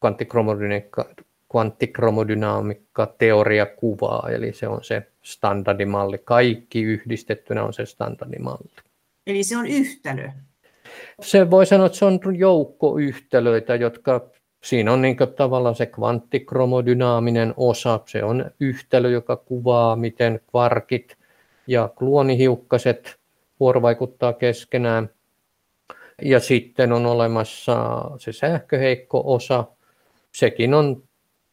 kvanttikromodynamiikka, kvanttikromodynamiikka teoria kuvaa, eli se on se standardimalli. Kaikki yhdistettynä on se standardimalli. Eli se on yhtälö. Se voi sanoa, että se on joukkoyhtälöitä, jotka siinä on niin tavallaan se kvanttikromodynaaminen osa. Se on yhtälö, joka kuvaa, miten kvarkit ja kluonihiukkaset vuorovaikuttaa keskenään. Ja sitten on olemassa se sähköheikko osa. Sekin on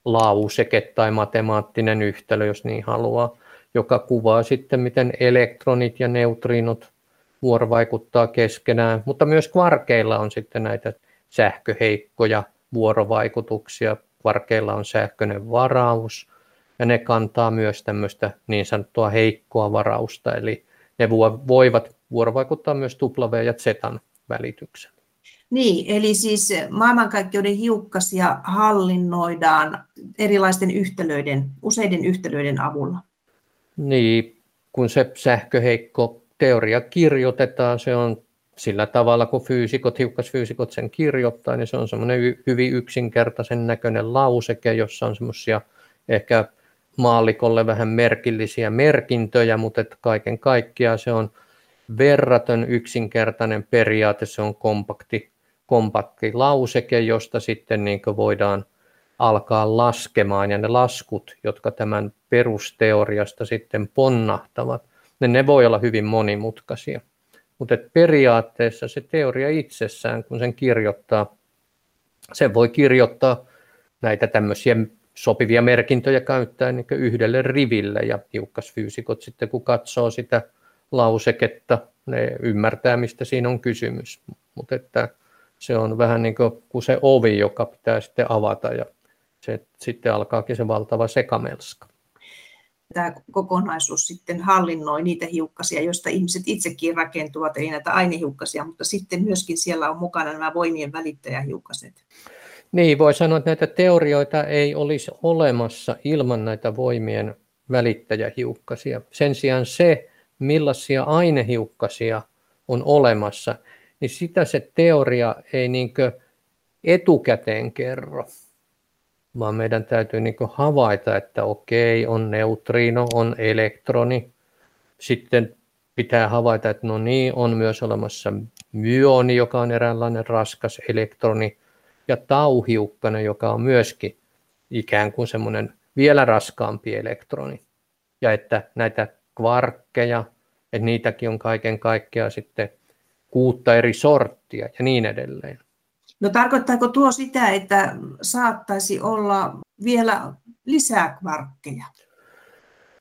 lauseke tai matemaattinen yhtälö, jos niin haluaa, joka kuvaa sitten, miten elektronit ja neutriinot vuorovaikuttaa keskenään, mutta myös kvarkeilla on sitten näitä sähköheikkoja vuorovaikutuksia. Kvarkeilla on sähköinen varaus ja ne kantaa myös tämmöistä niin sanottua heikkoa varausta, eli ne voivat vuorovaikuttaa myös W ja Z välityksellä. Niin, eli siis maailmankaikkeuden hiukkasia hallinnoidaan erilaisten yhtälöiden, useiden yhtälöiden avulla. Niin, kun se sähköheikko teoria kirjoitetaan, se on sillä tavalla, kun fyysikot, hiukkasfyysikot sen kirjoittaa, niin se on semmoinen hyvin yksinkertaisen näköinen lauseke, jossa on semmoisia ehkä maallikolle vähän merkillisiä merkintöjä, mutta että kaiken kaikkiaan se on verraton yksinkertainen periaate, se on kompakti, kompakti lauseke, josta sitten niin voidaan alkaa laskemaan ja ne laskut, jotka tämän perusteoriasta sitten ponnahtavat, ne, ne voi olla hyvin monimutkaisia. Mutta periaatteessa se teoria itsessään, kun sen kirjoittaa, sen voi kirjoittaa näitä tämmöisiä sopivia merkintöjä käyttää niin yhdelle riville ja hiukkasfyysikot sitten kun katsoo sitä lauseketta, ne ymmärtää mistä siinä on kysymys. Mutta että se on vähän niin kuin se ovi, joka pitää sitten avata ja se, sitten alkaakin se valtava sekamelska. Tämä kokonaisuus sitten hallinnoi niitä hiukkasia, joista ihmiset itsekin rakentuvat, ei näitä ainehiukkasia, mutta sitten myöskin siellä on mukana nämä voimien välittäjähiukkaset. Niin, voi sanoa, että näitä teorioita ei olisi olemassa ilman näitä voimien välittäjähiukkasia. Sen sijaan se, millaisia ainehiukkasia on olemassa, niin sitä se teoria ei niin etukäteen kerro, vaan meidän täytyy niin havaita, että okei, on neutriino, on elektroni. Sitten pitää havaita, että no niin, on myös olemassa myoni, joka on eräänlainen raskas elektroni, ja tauhiukkana, joka on myöskin ikään kuin semmoinen vielä raskaampi elektroni. Ja että näitä kvarkkeja, että niitäkin on kaiken kaikkiaan sitten kuutta eri sorttia ja niin edelleen. No tarkoittaako tuo sitä, että saattaisi olla vielä lisää kvarkkeja?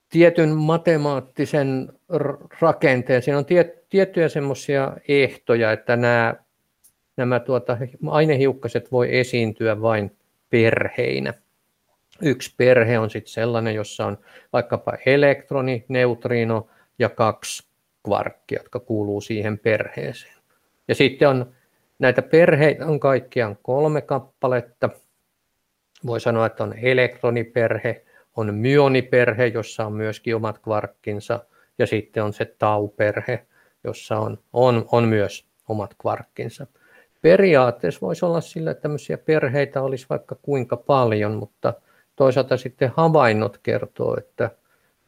Tietyn matemaattisen rakenteen, siinä on tiettyjä semmoisia ehtoja, että nämä, nämä tuota, ainehiukkaset voi esiintyä vain perheinä. Yksi perhe on sitten sellainen, jossa on vaikkapa elektroni, neutriino ja kaksi kvarkkia, jotka kuuluu siihen perheeseen. Ja sitten on näitä perheitä on kaikkiaan kolme kappaletta. Voi sanoa, että on elektroniperhe, on myoniperhe, jossa on myöskin omat kvarkkinsa, ja sitten on se tauperhe, jossa on, on, on myös omat kvarkkinsa. Periaatteessa voisi olla sillä, että tämmöisiä perheitä olisi vaikka kuinka paljon, mutta toisaalta sitten havainnot kertoo, että,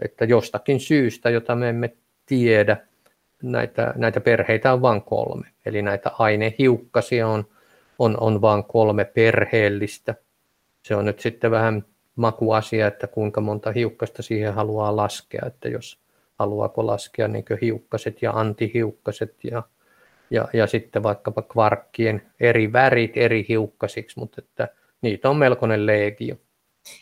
että jostakin syystä, jota me emme tiedä, näitä, näitä perheitä on vain kolme. Eli näitä ainehiukkasia on, on, on vain kolme perheellistä. Se on nyt sitten vähän makuasia, että kuinka monta hiukkasta siihen haluaa laskea, että jos haluaako laskea niin hiukkaset ja antihiukkaset ja, ja, ja sitten vaikkapa kvarkkien eri värit eri hiukkasiksi, mutta että niitä on melkoinen legio.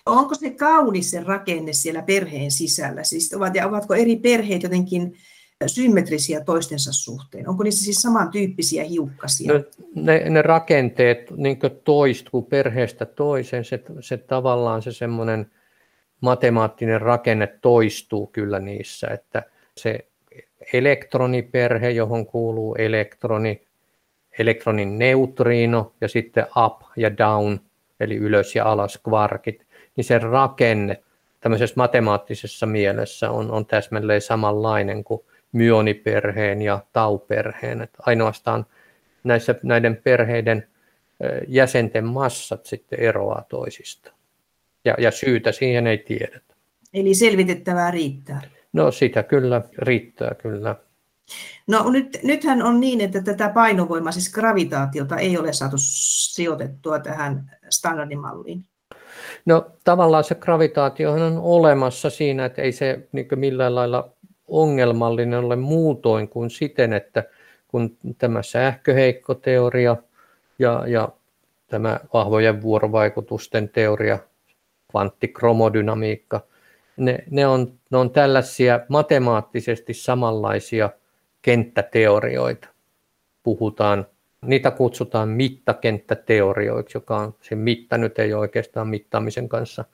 Onko se kaunis se rakenne siellä perheen sisällä? Siis ovat, ja ovatko eri perheet jotenkin symmetrisiä toistensa suhteen? Onko niissä siis samantyyppisiä hiukkasia? No, ne, ne rakenteet niin toistuu perheestä toiseen, se, se tavallaan se semmoinen matemaattinen rakenne toistuu kyllä niissä, että se elektroniperhe, johon kuuluu elektroni, elektronin neutriino ja sitten up ja down, eli ylös ja alas kvarkit, niin se rakenne tämmöisessä matemaattisessa mielessä on, on täsmälleen samanlainen kuin myoniperheen ja tauperheen. Että ainoastaan näissä, näiden perheiden jäsenten massat sitten eroaa toisista. Ja, ja syytä siihen ei tiedetä. Eli selvitettävää riittää. No sitä kyllä riittää kyllä. No nyt, nythän on niin, että tätä painovoimaa, siis gravitaatiota, ei ole saatu sijoitettua tähän standardimalliin. No tavallaan se gravitaatiohan on olemassa siinä, että ei se niin millään lailla ongelmallinen ole muutoin kuin siten, että kun tämä sähköheikkoteoria ja, ja tämä vahvojen vuorovaikutusten teoria, kvanttikromodynamiikka, ne, ne, on, ne on tällaisia matemaattisesti samanlaisia kenttäteorioita. Puhutaan, niitä kutsutaan mittakenttäteorioiksi, joka on, se mitta nyt ei ole oikeastaan mittaamisen kanssa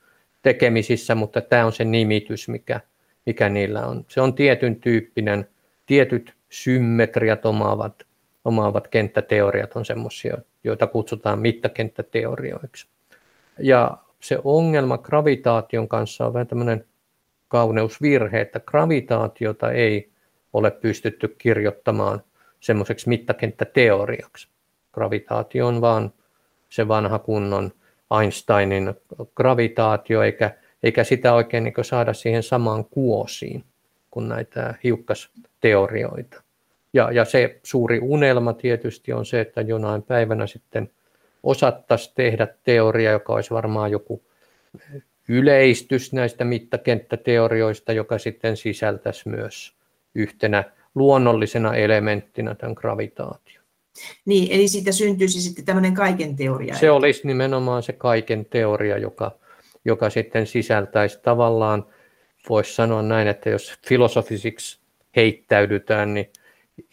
tekemisissä, mutta tämä on se nimitys, mikä, mikä niillä on. Se on tietyn tyyppinen, tietyt symmetriat omaavat, omaavat kenttäteoriat on semmoisia, joita kutsutaan mittakenttäteorioiksi. Ja se ongelma gravitaation kanssa on vähän tämmöinen kauneusvirhe, että gravitaatiota ei ole pystytty kirjoittamaan semmoiseksi mittakenttäteoriaksi. Gravitaatio on vaan se vanha kunnon Einsteinin gravitaatio, eikä, eikä sitä oikein niin saada siihen samaan kuosiin kuin näitä hiukkasteorioita. Ja, ja se suuri unelma tietysti on se, että jonain päivänä sitten osattaisiin tehdä teoria, joka olisi varmaan joku yleistys näistä mittakenttäteorioista, joka sitten sisältäisi myös yhtenä luonnollisena elementtinä tämän gravitaation. Niin, eli siitä syntyisi sitten tämmöinen kaiken teoria. Se olisi nimenomaan se kaiken teoria, joka, joka sitten sisältäisi tavallaan, voisi sanoa näin, että jos filosofisiksi heittäydytään, niin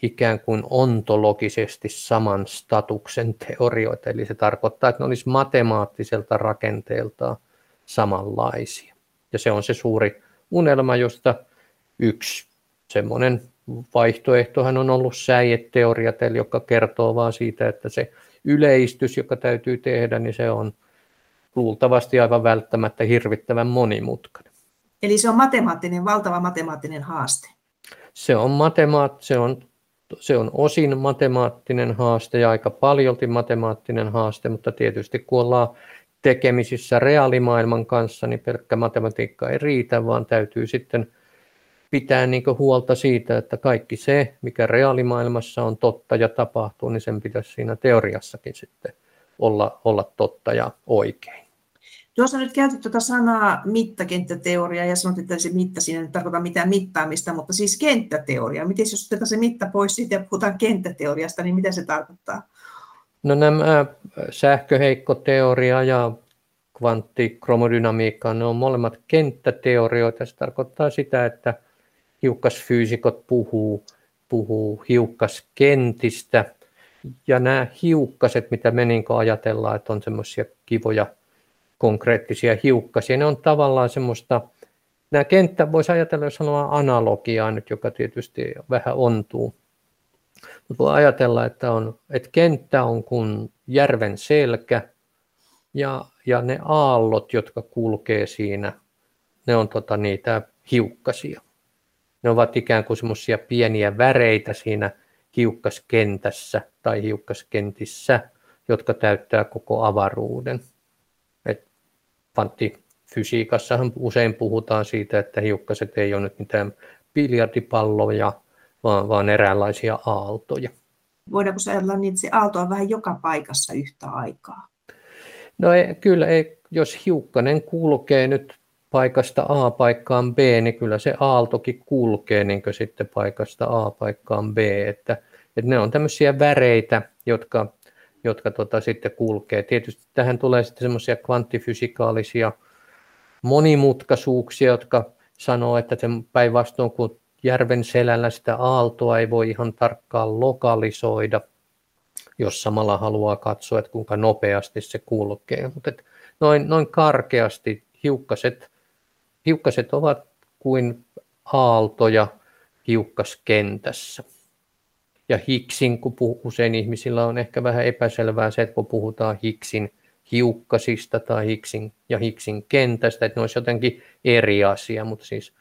ikään kuin ontologisesti saman statuksen teorioita. Eli se tarkoittaa, että ne olisi matemaattiselta rakenteeltaan samanlaisia. Ja se on se suuri unelma, josta yksi semmoinen vaihtoehtohan on ollut säieteoriat, eli joka kertoo vaan siitä, että se yleistys, joka täytyy tehdä, niin se on luultavasti aivan välttämättä hirvittävän monimutkainen. Eli se on matemaattinen, valtava matemaattinen haaste. Se on, matemaat, se on, se on osin matemaattinen haaste ja aika paljolti matemaattinen haaste, mutta tietysti kun ollaan tekemisissä reaalimaailman kanssa, niin pelkkä matematiikka ei riitä, vaan täytyy sitten – pitää niin huolta siitä, että kaikki se, mikä reaalimaailmassa on totta ja tapahtuu, niin sen pitäisi siinä teoriassakin sitten olla, olla totta ja oikein. Tuossa nyt käytit tuota sanaa mittakenttäteoria ja sanot, että se mitta siinä ei tarkoita mitään mittaamista, mutta siis kenttäteoria. Miten jos otetaan se mitta pois siitä ja puhutaan kenttäteoriasta, niin mitä se tarkoittaa? No nämä sähköheikkoteoria ja kvanttikromodynamiikka, ne on molemmat kenttäteorioita. Se tarkoittaa sitä, että hiukkasfyysikot puhuu, puhuu hiukkaskentistä. Ja nämä hiukkaset, mitä me niin ajatellaan, että on semmoisia kivoja konkreettisia hiukkasia, ne on tavallaan semmoista, nämä kenttä voisi ajatella, jos haluaa analogiaa nyt, joka tietysti vähän ontuu. Mutta voi ajatella, että, on, että kenttä on kuin järven selkä ja, ja ne aallot, jotka kulkee siinä, ne on tota niitä hiukkasia. Ne ovat ikään kuin semmoisia pieniä väreitä siinä hiukkaskentässä tai hiukkaskentissä, jotka täyttää koko avaruuden. Kvanttifysiikassahan usein puhutaan siitä, että hiukkaset ei ole nyt mitään biljardipalloja, vaan, vaan eräänlaisia aaltoja. Voidaanko ajatella niin, että se aalto on vähän joka paikassa yhtä aikaa? No ei, kyllä, ei, jos hiukkanen kulkee nyt paikasta A paikkaan B, niin kyllä se aaltokin kulkee niin sitten paikasta A paikkaan B, että, että ne on tämmöisiä väreitä, jotka, jotka tota sitten kulkee. Tietysti tähän tulee sitten semmoisia kvanttifysikaalisia monimutkaisuuksia, jotka sanoo, että sen päinvastoin kun järven selällä sitä aaltoa ei voi ihan tarkkaan lokalisoida, jos samalla haluaa katsoa, että kuinka nopeasti se kulkee. Mutta noin, noin karkeasti hiukkaset hiukkaset ovat kuin aaltoja hiukkaskentässä. Ja Higgsin, kun puh- usein ihmisillä on ehkä vähän epäselvää se, että kun puhutaan Higgsin hiukkasista tai Higgsin ja Higgsin kentästä, että ne olisi jotenkin eri asia, mutta siis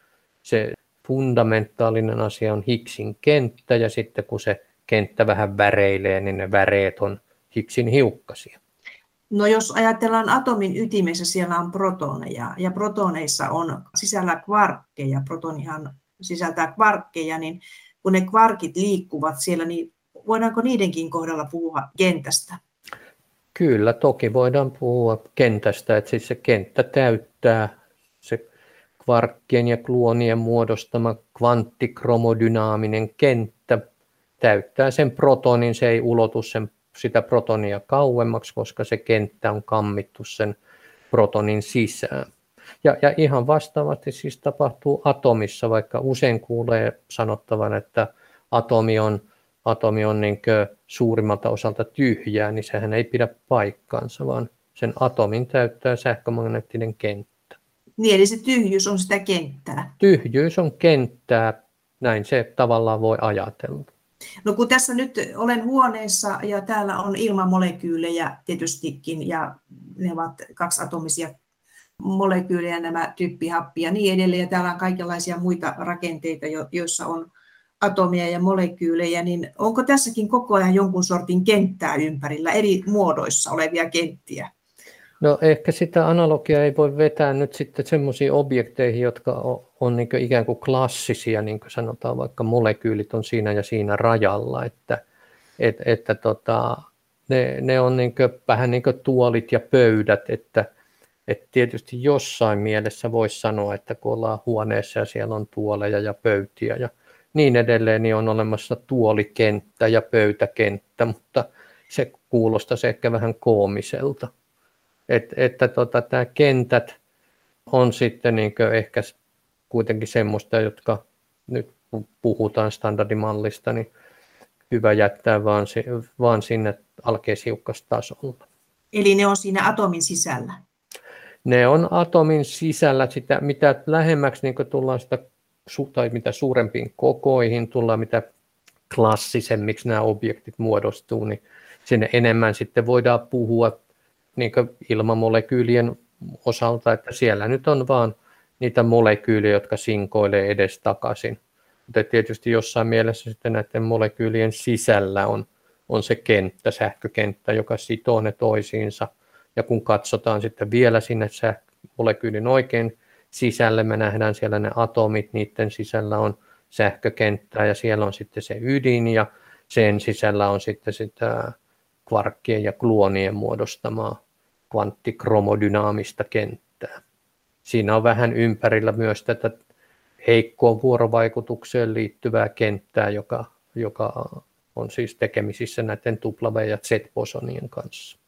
se fundamentaalinen asia on Higgsin kenttä ja sitten kun se kenttä vähän väreilee, niin ne väreet on Higgsin hiukkasia. No jos ajatellaan atomin ytimessä, siellä on protoneja ja protoneissa on sisällä kvarkkeja, protonihan sisältää kvarkkeja, niin kun ne kvarkit liikkuvat siellä, niin voidaanko niidenkin kohdalla puhua kentästä? Kyllä, toki voidaan puhua kentästä, että siis se kenttä täyttää se kvarkkien ja kluonien muodostama kvanttikromodynaminen kenttä täyttää sen protonin, se ei ulotu sen, sitä protonia kauemmaksi, koska se kenttä on kammittu sen protonin sisään. Ja, ja ihan vastaavasti siis tapahtuu atomissa, vaikka usein kuulee sanottavan, että atomi on, atomi on niin suurimmalta osalta tyhjää, niin sehän ei pidä paikkaansa, vaan sen atomin täyttää sähkömagneettinen kenttä. Niin, eli se tyhjyys on sitä kenttää. Tyhjyys on kenttää, näin se tavallaan voi ajatella. No kun tässä nyt olen huoneessa ja täällä on ilmamolekyylejä tietystikin ja ne ovat kaksiatomisia molekyylejä, nämä typpihappia ja niin edelleen. Ja täällä on kaikenlaisia muita rakenteita, joissa on atomia ja molekyylejä, niin onko tässäkin koko ajan jonkun sortin kenttää ympärillä, eri muodoissa olevia kenttiä? No ehkä sitä analogiaa ei voi vetää nyt sitten semmoisiin objekteihin, jotka on, niin ikään kuin klassisia, niin kuin sanotaan vaikka molekyylit on siinä ja siinä rajalla, että, et, että tota, ne, ne on niin vähän niin kuin tuolit ja pöydät, että – et tietysti jossain mielessä voisi sanoa, että kun ollaan huoneessa ja siellä on tuoleja ja pöytiä ja niin edelleen, niin on olemassa tuolikenttä ja pöytäkenttä, mutta se kuulostaisi ehkä vähän koomiselta. Et, että tota, tämä kentät on sitten niin ehkä kuitenkin semmoista, jotka nyt puhutaan standardimallista, niin hyvä jättää vaan, vaan sinne alkeishiukkastasolla. Eli ne on siinä atomin sisällä? Ne on atomin sisällä sitä, mitä lähemmäksi niin tullaan sitä, tai mitä suurempiin kokoihin tullaan, mitä klassisemmiksi nämä objektit muodostuu, niin sinne enemmän sitten voidaan puhua niin ilmamolekyylien osalta, että siellä nyt on vaan niitä molekyylejä, jotka sinkoilee edes takaisin. Mutta tietysti jossain mielessä sitten näiden molekyylien sisällä on, on se kenttä, sähkökenttä, joka sitoo ne toisiinsa – ja kun katsotaan sitten vielä sinne molekyylin oikein sisälle, me nähdään siellä ne atomit, niiden sisällä on sähkökenttää ja siellä on sitten se ydin ja sen sisällä on sitten sitä kvarkkien ja gluonien muodostamaa kvanttikromodynaamista kenttää. Siinä on vähän ympärillä myös tätä heikkoon vuorovaikutukseen liittyvää kenttää, joka, joka on siis tekemisissä näiden W- ja Z-bosonien kanssa.